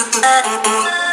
Mm-mm.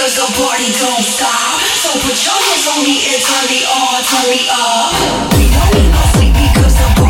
cause the party don't stop. So put your hands on me and turn me on, turn me up. We don't need no sleep because the party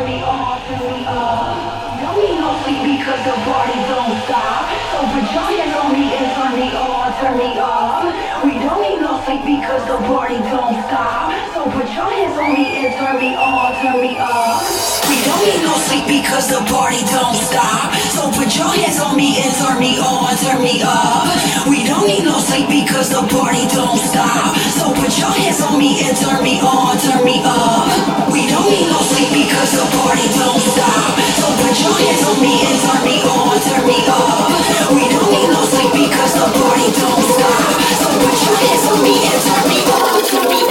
we we are. No, uh, sleep because the party don't stop. So put your hands on me and turn me on. Turn me up. We don't need no sleep because the party don't stop. So put your hands on me and turn me on, turn me up. We don't need no sleep because the party don't stop. So put your hands on me and turn me on, turn me up. We don't need no sleep because the party don't stop. So put your hands on me and turn me on, turn me up. We don't need no sleep because the party don't stop. So put your hands on me and turn me on, turn me up. We don't need no sleep because the party don't stop don't stop. So put your hands on me and turn me on.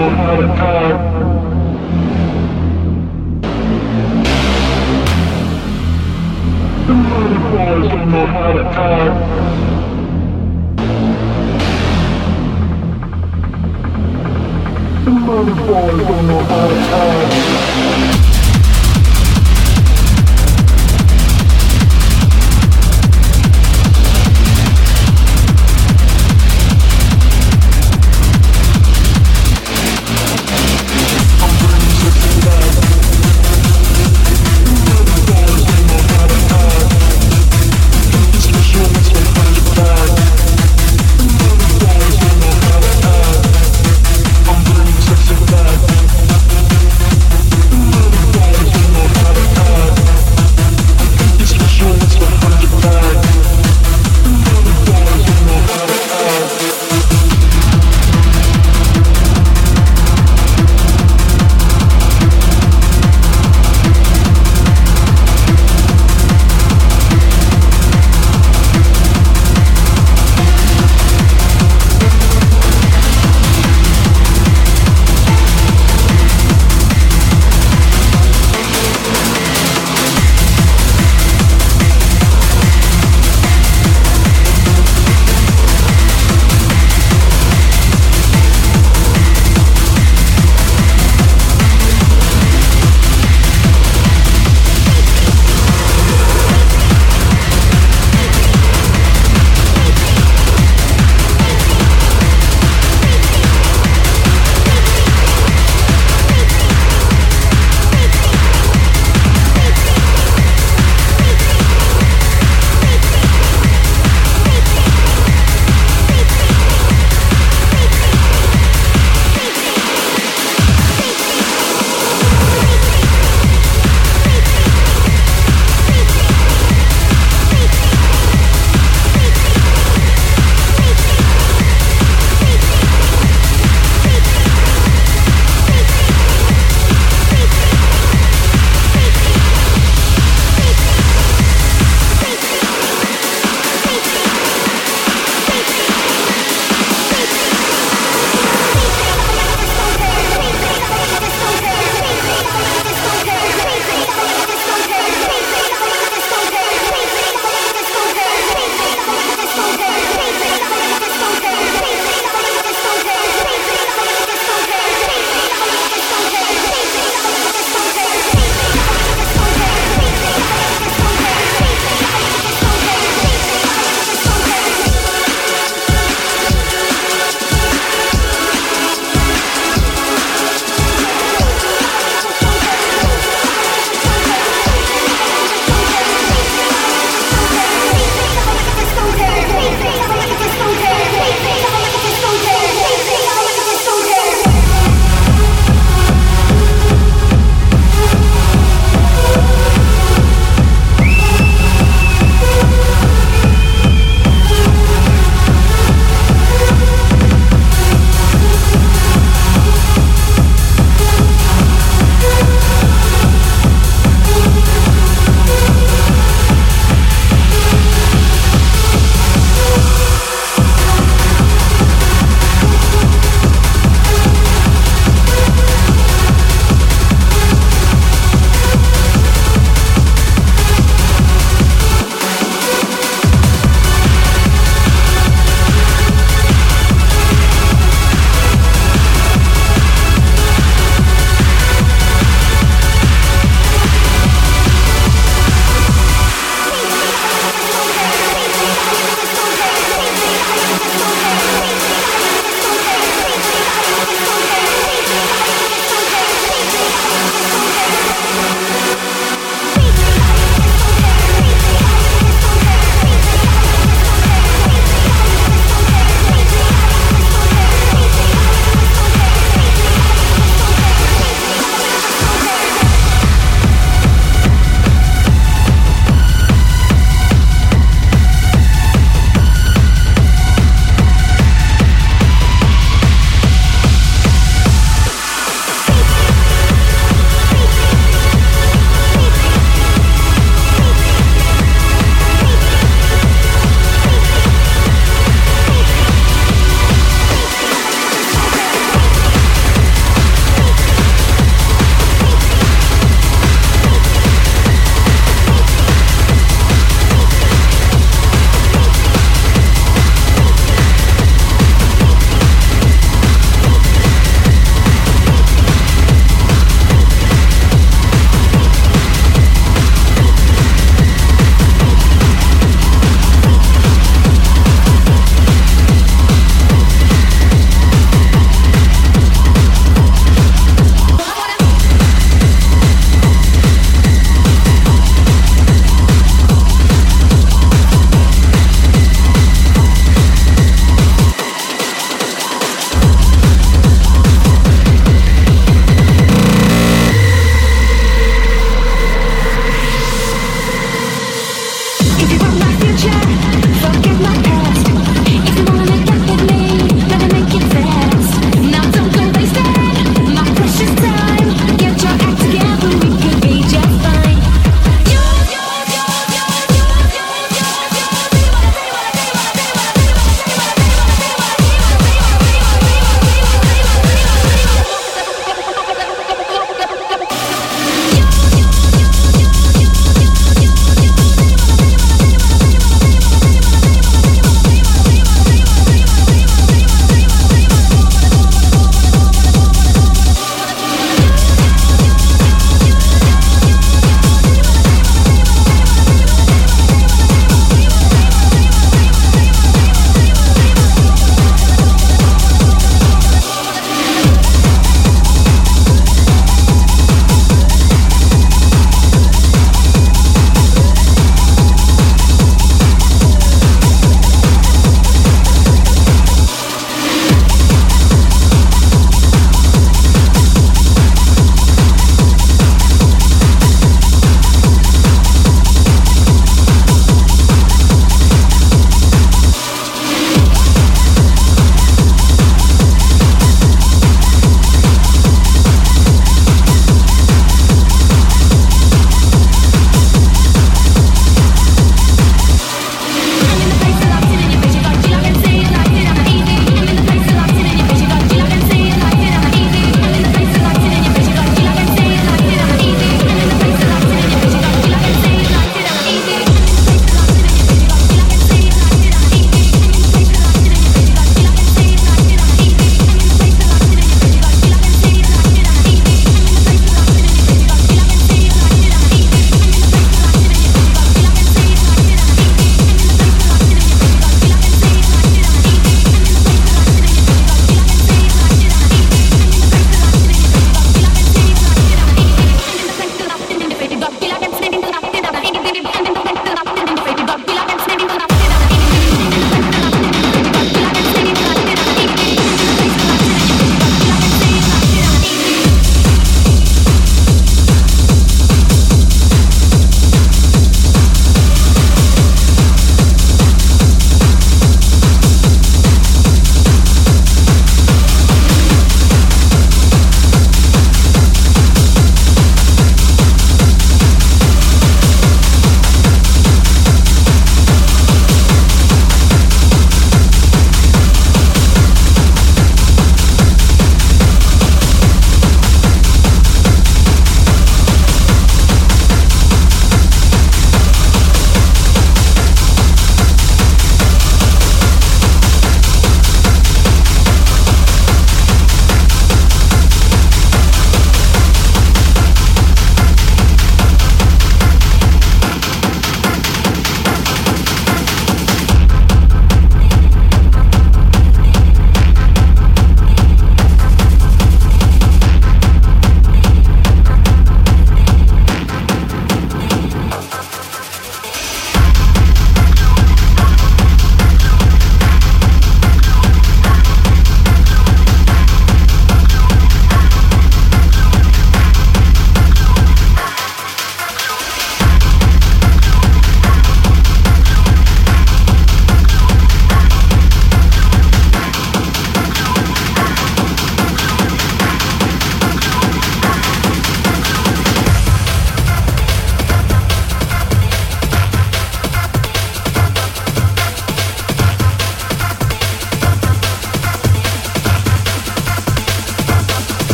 people out of. The motherfuckers don't know how to act. The motherfuckers don't know how to act.